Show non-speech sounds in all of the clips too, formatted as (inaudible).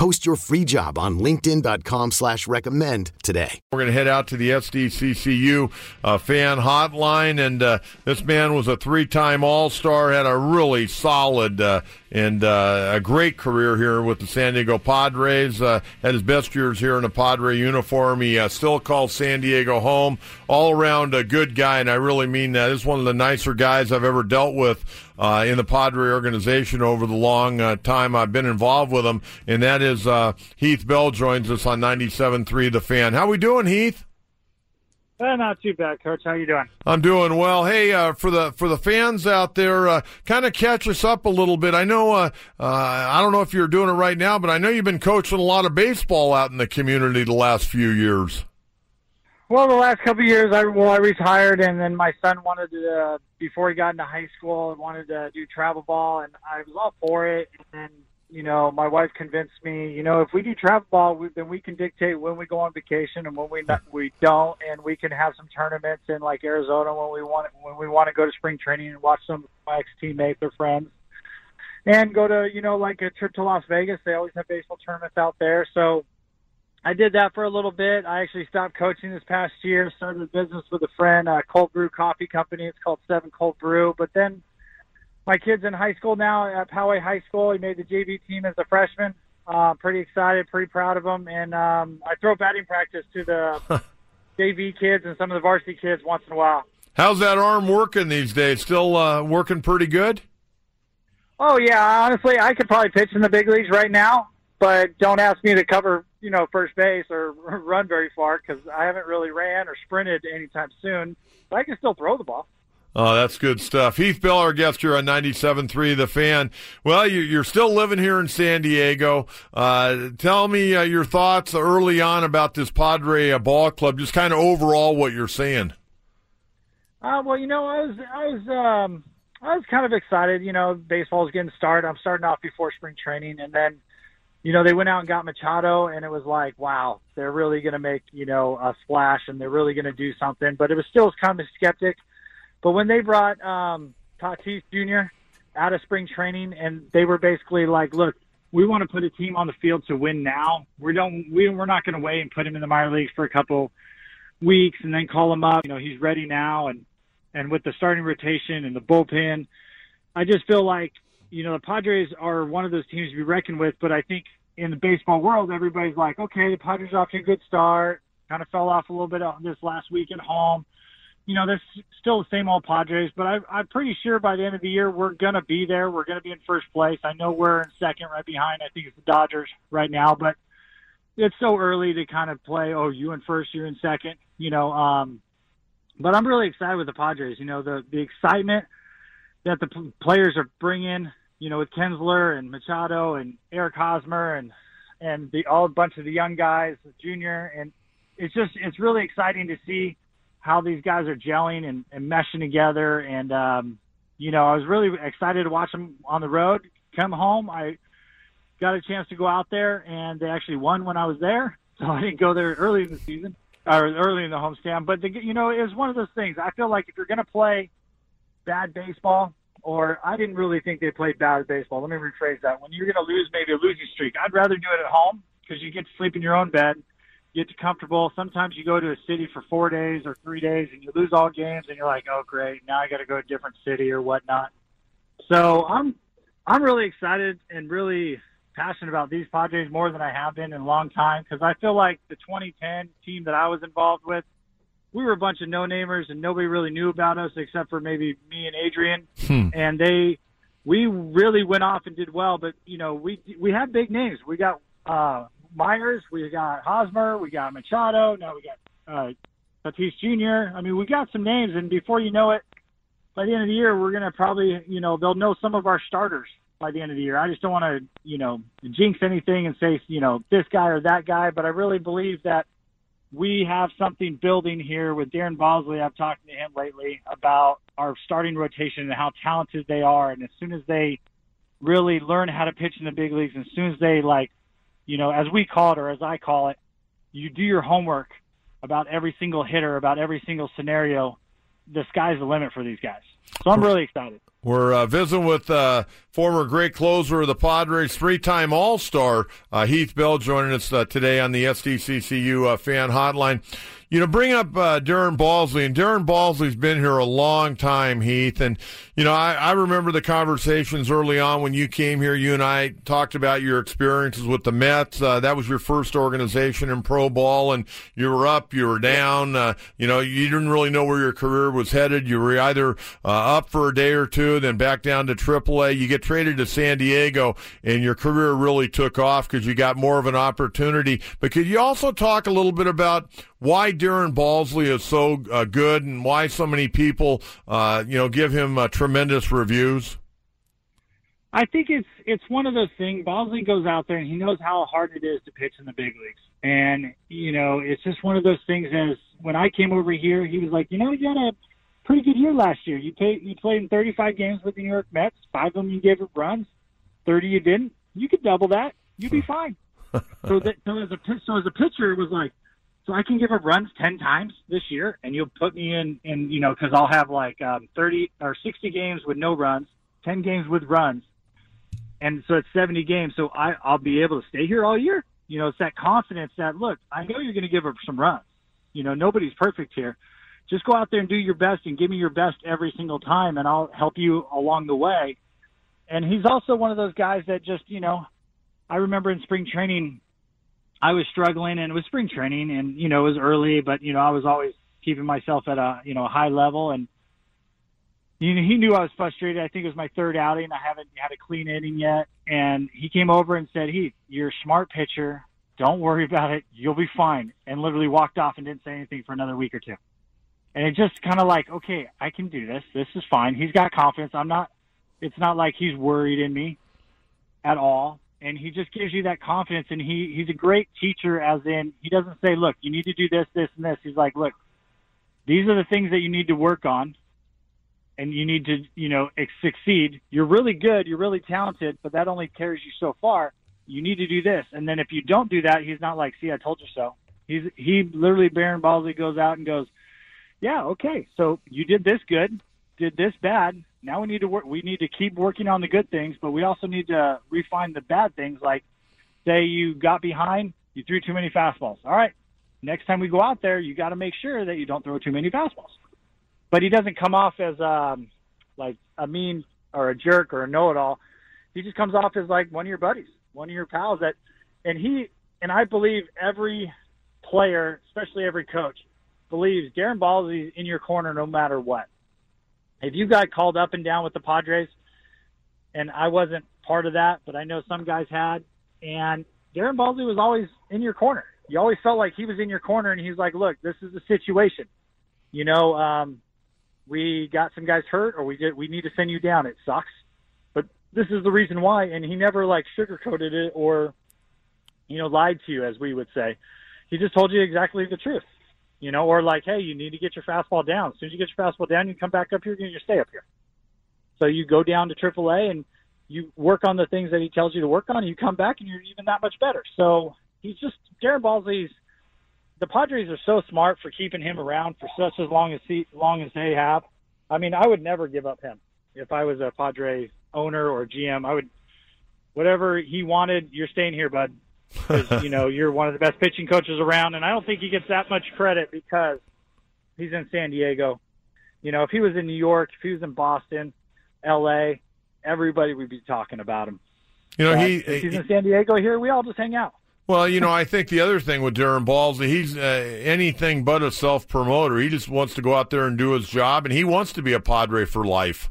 Post your free job on linkedin.com slash recommend today. We're going to head out to the SDCCU uh, fan hotline, and uh, this man was a three-time All-Star, had a really solid uh, and uh, a great career here with the San Diego Padres. Uh, had his best years here in a Padre uniform. He uh, still calls San Diego home. All around a good guy, and I really mean that. Is one of the nicer guys I've ever dealt with uh, in the Padre organization over the long uh, time I've been involved with them, and that is uh, Heath Bell joins us on 97.3 The Fan. How we doing, Heath? Uh, not too bad, Coach. How you doing? I'm doing well. Hey, uh, for the for the fans out there, uh, kind of catch us up a little bit. I know uh, uh, I don't know if you're doing it right now, but I know you've been coaching a lot of baseball out in the community the last few years. Well, the last couple of years, I well, I retired, and then my son wanted to uh, before he got into high school, wanted to do travel ball, and I was all for it. And then you know, my wife convinced me, you know, if we do travel ball, we, then we can dictate when we go on vacation and when we not, we don't, and we can have some tournaments in like Arizona when we want when we want to go to spring training and watch some of my ex teammates or friends, and go to you know like a trip to Las Vegas. They always have baseball tournaments out there, so I did that for a little bit. I actually stopped coaching this past year. Started a business with a friend, a cold brew coffee company. It's called Seven Cold Brew, but then my kid's in high school now at Poway High School. He made the JV team as a freshman. Uh, pretty excited, pretty proud of him. And um, I throw batting practice to the (laughs) JV kids and some of the varsity kids once in a while. How's that arm working these days? Still uh, working pretty good? Oh yeah, honestly, I could probably pitch in the big leagues right now, but don't ask me to cover, you know, first base or (laughs) run very far because I haven't really ran or sprinted anytime soon. But I can still throw the ball. Oh, that's good stuff. Heath Bell, our guest here on 97.3 The Fan. Well, you, are still living here in San Diego. Uh, tell me uh, your thoughts early on about this Padre uh, ball club, just kind of overall what you're seeing. Uh, well, you know, I was, I was, um, I was kind of excited. You know, baseball's getting started. I'm starting off before spring training, and then, you know, they went out and got Machado, and it was like, wow, they're really going to make, you know, a splash, and they're really going to do something. But it was still kind of skeptic but when they brought um, Tatis Jr. out of spring training, and they were basically like, "Look, we want to put a team on the field to win now. We don't. We, we're not going to wait and put him in the minor leagues for a couple weeks and then call him up. You know, he's ready now, and and with the starting rotation and the bullpen, I just feel like you know the Padres are one of those teams to be reckoned with. But I think in the baseball world, everybody's like, okay, the Padres off to a good start. Kind of fell off a little bit on this last week at home you know, there's still the same old Padres, but I, I'm pretty sure by the end of the year we're going to be there. We're going to be in first place. I know we're in second, right behind. I think it's the Dodgers right now, but it's so early to kind of play. Oh, you in first, you're in second. You know, um, but I'm really excited with the Padres. You know, the the excitement that the p- players are bringing. You know, with Kinsler and Machado and Eric Hosmer and and the all bunch of the young guys, Junior, and it's just it's really exciting to see how these guys are gelling and, and meshing together. And, um, you know, I was really excited to watch them on the road. Come home, I got a chance to go out there, and they actually won when I was there. (laughs) So I didn't go there early in the season or early in the homestand. But, the, you know, it was one of those things. I feel like if you're going to play bad baseball, or I didn't really think they played bad baseball. Let me rephrase that. When you're going to lose maybe a losing streak, I'd rather do it at home because you get to sleep in your own bed get to comfortable. Sometimes you go to a city for four days or three days and you lose all games and you're like, oh great, now I got to go to a different city or whatnot. So I'm I'm really excited and really passionate about these Padres more than I have been in a long time because I feel like the 2010 team that I was involved with, we were a bunch of no-namers and nobody really knew about us except for maybe me and Adrian, hmm. and they we really went off and did well. But you know we we have big names. We got uh, Myers, we got Hosmer, we got Machado, now we got uh, Tatis Jr. I mean, we got some names, and before you know it, by the end of the year, we're to probably, you know, they'll know some of our starters by the end of the year. I just don't want to, you know, jinx anything and say, you know, this guy or that guy, but I really believe that we have something building here with Darren Balsley. I've talked to him lately about our starting rotation and how talented they are. And as soon as they really learn how to pitch in the big leagues, as soon as they like, you know, as we call it or as I call it, you do your homework about every single hitter, about every single scenario. The sky's the limit for these guys. So I'm really excited. We're uh, visiting with uh, former great closer of the Padres, three-time All-Star uh, Heath Bell, joining us uh, today on the SDCCU uh, fan hotline. You know, bring up uh, Darren Balsley, and Darren Balsley's been here a long time, Heath. And you know, I, I remember the conversations early on when you came here. You and I talked about your experiences with the Mets. Uh, that was your first organization in pro ball, and you were up, you were down. Uh, you know, you didn't really know where your career was headed. You were either uh, up for a day or two, then back down to AAA. You get traded to San Diego, and your career really took off because you got more of an opportunity. But could you also talk a little bit about why Darren Balsley is so uh, good and why so many people, uh, you know, give him uh, tremendous reviews? I think it's it's one of those things. Balsley goes out there and he knows how hard it is to pitch in the big leagues, and you know, it's just one of those things. As when I came over here, he was like, you know, you had a pretty good year last year. You played you played in 35 games with the New York Mets. Five of them you gave up runs, 30 you didn't. You could double that. You'd be fine. so that so as a so as a pitcher, it was like so I can give up runs 10 times this year and you'll put me in, in, you know, cause I'll have like, um, 30 or 60 games with no runs, 10 games with runs. And so it's 70 games. So I, I'll be able to stay here all year. You know, it's that confidence that, look, I know you're going to give up some runs. You know, nobody's perfect here. Just go out there and do your best and give me your best every single time and I'll help you along the way. And he's also one of those guys that just, you know, I remember in spring training, I was struggling and it was spring training and, you know, it was early, but, you know, I was always keeping myself at a, you know, a high level and, you know, he knew I was frustrated. I think it was my third outing. I haven't had a clean inning yet. And he came over and said, Heath, you're a smart pitcher. Don't worry about it. You'll be fine. And literally walked off and didn't say anything for another week or two. And it just kind of like, okay, I can do this. This is fine. He's got confidence. I'm not, it's not like he's worried in me at all and he just gives you that confidence and he he's a great teacher as in he doesn't say look you need to do this this and this. He's like look these are the things that you need to work on and you need to you know succeed. You're really good you're really talented but that only carries you so far. You need to do this. And then if you don't do that he's not like see i told you so. He's he literally Darren Balsley goes out and goes yeah okay so you did this good did this bad now we need to work. We need to keep working on the good things, but we also need to refine the bad things. Like, say you got behind, you threw too many fastballs. All right, next time we go out there, you got to make sure that you don't throw too many fastballs. But he doesn't come off as um, like a mean or a jerk or a know-it-all. He just comes off as like one of your buddies, one of your pals. That, and he and I believe every player, especially every coach, believes Darren Balsley's in your corner no matter what if you got called up and down with the Padres, and I wasn't part of that, but I know some guys had, and Darren Balsley was always in your corner. You always felt like he was in your corner, and he's like, "Look, this is the situation. You know, um, we got some guys hurt, or we did. We need to send you down. It sucks, but this is the reason why." And he never like sugarcoated it or, you know, lied to you, as we would say. He just told you exactly the truth you know, or like, hey, you need to get your fastball down. As soon as you get your fastball down, you come back up here and you stay up here. So you go down to AAA and you work on the things that he tells you to work on, and you come back and you're even that much better. So he's just Darren Balsley's. The Padres are so smart for keeping him around for such as long as he, long as they have. I mean, I would never give up him if I was a Padre owner or GM. I would, whatever he wanted, you're staying here, bud you know you're one of the best pitching coaches around, and I don't think he gets that much credit because he's in San Diego. You know, if he was in New York, if he was in Boston, L.A., everybody would be talking about him. You know, but he he's in San Diego here. We all just hang out. Well, you know, I think the other thing with Darren Balls, he's uh, anything but a self promoter. He just wants to go out there and do his job, and he wants to be a Padre for life.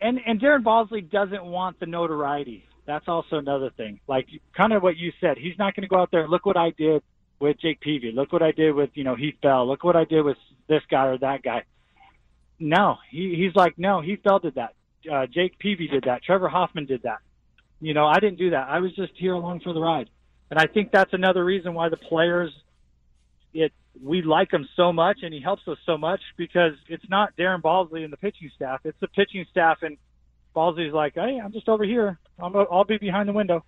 And and Darren Balsley doesn't want the notoriety. That's also another thing. Like kind of what you said, he's not going to go out there. Look what I did with Jake Peavy. Look what I did with you know Heath Bell. Look what I did with this guy or that guy. No, he he's like no. Heath Bell did that. Uh, Jake Peavy did that. Trevor Hoffman did that. You know, I didn't do that. I was just here along for the ride. And I think that's another reason why the players it we like him so much and he helps us so much because it's not Darren Balsley and the pitching staff. It's the pitching staff and Balsley's like, hey, I'm just over here. I'm, I'll be behind the window.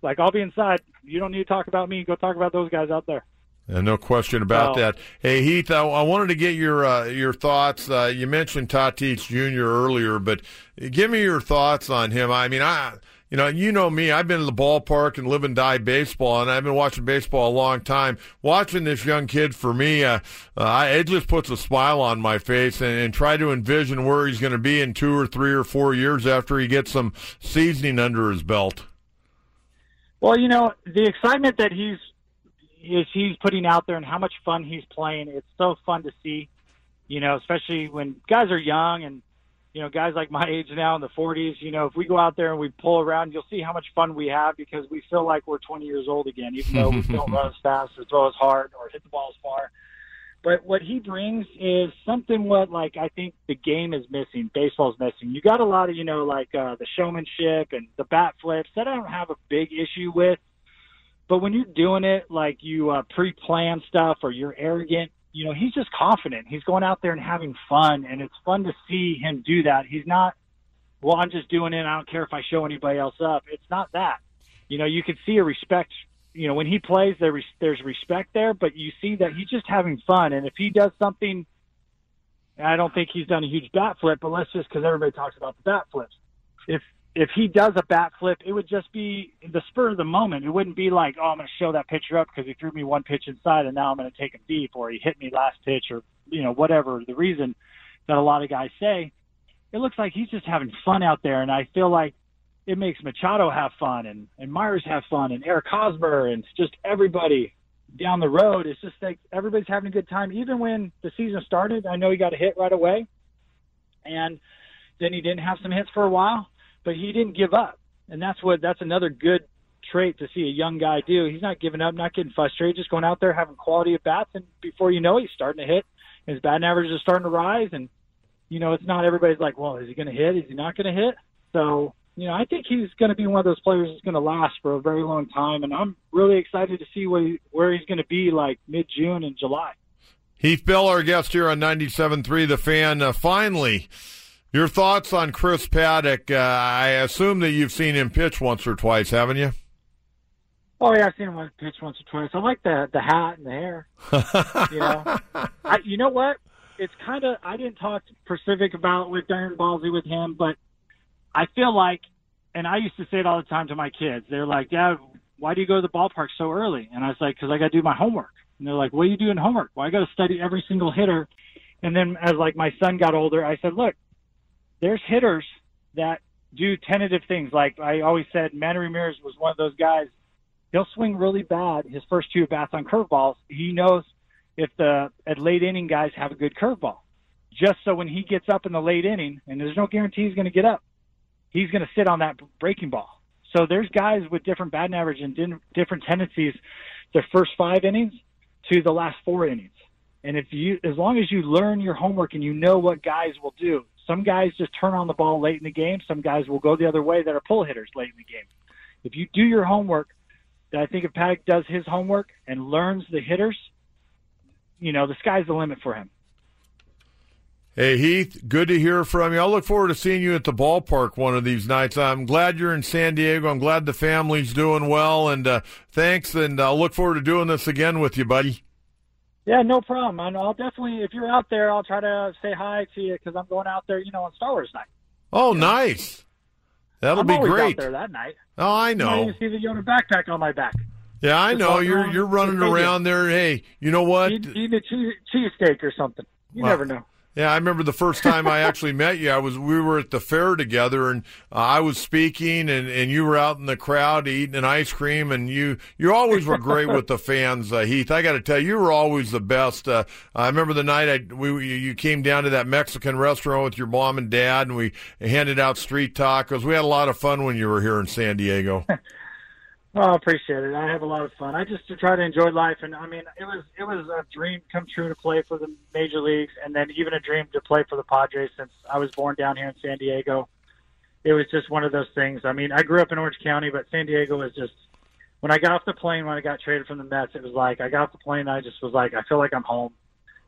Like, I'll be inside. You don't need to talk about me. Go talk about those guys out there. And no question about that. Hey Heath, I, I, wanted to get your uh, your thoughts. Uh, you mentioned Tatis Jr. earlier, but give me your thoughts on him. I mean, I you know, you know me. I've been to the ballpark and live and die baseball, and I've been watching baseball a long time. Watching this young kid, for me, uh, uh, it just puts a smile on my face, and, and try to envision where he's going to be in two or three or four years after he gets some seasoning under his belt. Well, you know, the excitement that he's is he's putting out there and how much fun he's playing. It's so fun to see, you know, especially when guys are young and you know, guys like my age now in the 40s, you know, if we go out there and we pull around, you'll see how much fun we have because we feel like we're 20 years old again, even though we don't (laughs) run as fast or throw as hard or hit the ball as far. But what he brings is something what like I think the game is missing, baseball's missing. You got a lot of you know like uh, the showmanship and the bat flips that I don't have a big issue with. But when you're doing it like you uh, pre-plan stuff or you're arrogant, you know, he's just confident. He's going out there and having fun, and it's fun to see him do that. He's not, well, I'm just doing it. I don't care if I show anybody else up. It's not that. You know, you can see a respect. You know, when he plays, there there's respect there, but you see that he's just having fun. And if he does something, I don't think he's done a huge bat flip, but let's just because everybody talks about the bat flips. If if he does a bat flip, it would just be the spur of the moment. It wouldn't be like, oh, I'm going to show that pitcher up because he threw me one pitch inside and now I'm going to take him deep or he hit me last pitch or, you know, whatever the reason that a lot of guys say. It looks like he's just having fun out there. And I feel like it makes Machado have fun and, and Myers have fun and Eric Hosmer and just everybody down the road. It's just like everybody's having a good time. Even when the season started, I know he got a hit right away. And then he didn't have some hits for a while but he didn't give up. And that's what that's another good trait to see a young guy do. He's not giving up, not getting frustrated, just going out there having quality at bats, and before you know it, he's starting to hit. His batting average is starting to rise, and you know it's not everybody's like, well, is he going to hit? Is he not going to hit? So you know, I think he's going to be one of those players that's going to last for a very long time, and I'm really excited to see where he, where he's going to be like mid June and July. Heath Bell, our guest here on 97.3 The Fan, uh, finally your thoughts on Chris Paddack? Uh, I assume that you've seen him pitch once or twice, haven't you? Oh yeah, I've seen him pitch once or twice. I like the the hat and the hair. you know, (laughs) I, you know what? It's kind of I didn't talk specific about with Darren Balsley with him, but I feel like, and I used to say it all the time to my kids. They're like, "Dad, why do you go to the ballpark so early?" And I was like, "Cause I got to do my homework." And they're like, "What are you doing homework? Well, I got to study every single hitter." And then as like my son got older, I said, "Look, there's hitters that do tentative things. Like I always said, Manny Ramirez was one of those guys. He'll swing really bad his first two bats on curveballs. He knows if the at late inning guys have a good curveball, just so when he gets up in the late inning, and there's no guarantee he's going to get up, he's going to sit on that breaking ball. So there's guys with different batting average and different tendencies, their first five innings to the last four innings. And if you, as long as you learn your homework and you know what guys will do, some guys just turn on the ball late in the game. Some guys will go the other way that are pull hitters late in the game. If you do your homework, I think if Paddack does his homework and learns the hitters, you know, the sky's the limit for him. Hey, Heath, good to hear from you. I'll look forward to seeing you at the ballpark one of these nights. I'm glad you're in San Diego. I'm glad the family's doing well. And uh, thanks, and I'll look forward to doing this again with you, buddy. Yeah, no problem. And I'll definitely, if you're out there, I'll try to say hi to you because I'm going out there, you know, on Star Wars night. Oh, nice. That'll I'm be great. Out there that night. Oh, I know. You see the Yoda backpack on my back. Yeah, I know. You're you're running around there. Hey, you know what? Eat, eat a cheese, cheesesteak or something. You well, never know. Yeah, I remember the first time I actually met you. I was we were at the fair together, and uh, I was speaking, and, and you were out in the crowd eating an ice cream, and you you always were great with the fans, uh, Heath. I got to tell you, you were always the best. Uh, I remember the night I we you came down to that Mexican restaurant with your mom and dad, and we handed out street tacos. We had a lot of fun when you were here in San Diego. (laughs) Oh, I appreciate it. I have a lot of fun. I just try to enjoy life, and I mean, it was it was a dream come true to play for the major leagues, and then even a dream to play for the Padres since I was born down here in San Diego. It was just one of those things. I mean, I grew up in Orange County, but San Diego was just when I got off the plane when I got traded from the Mets, it was like I got off the plane. I just was like, I feel like I'm home,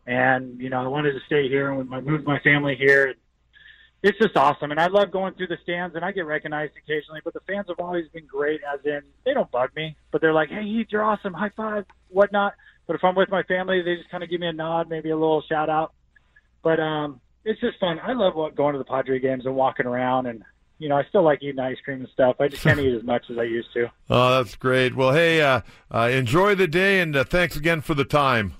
and you know, I wanted to stay here and I moved my family here. It's just awesome, and I love going through the stands, and I get recognized occasionally. But the fans have always been great, as in they don't bug me, but they're like, "Hey, Heath, you're awesome, high five, whatnot." But if I'm with my family, they just kind of give me a nod, maybe a little shout out. But um, it's just fun. I love what, going to the Padre games and walking around and you know, I still like eating ice cream and stuff. I just can't eat as much as I used to. Oh, that's great. Well, hey, uh, uh, enjoy the day, and uh, thanks again for the time.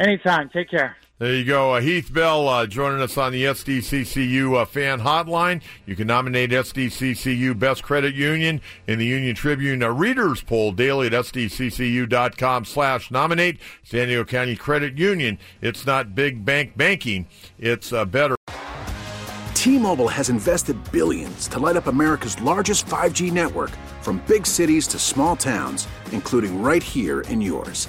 Anytime. Take care. There you go. Uh, Heath Bell uh, joining us on the SDCCU uh, fan hotline. You can nominate SDCCU Best Credit Union in the Union Tribune uh, Readers Poll daily at SDCCU.com slash nominate. San Diego County Credit Union. It's not big bank banking. It's uh, better. T-Mobile has invested billions to light up America's largest 5G network from big cities to small towns, including right here in yours.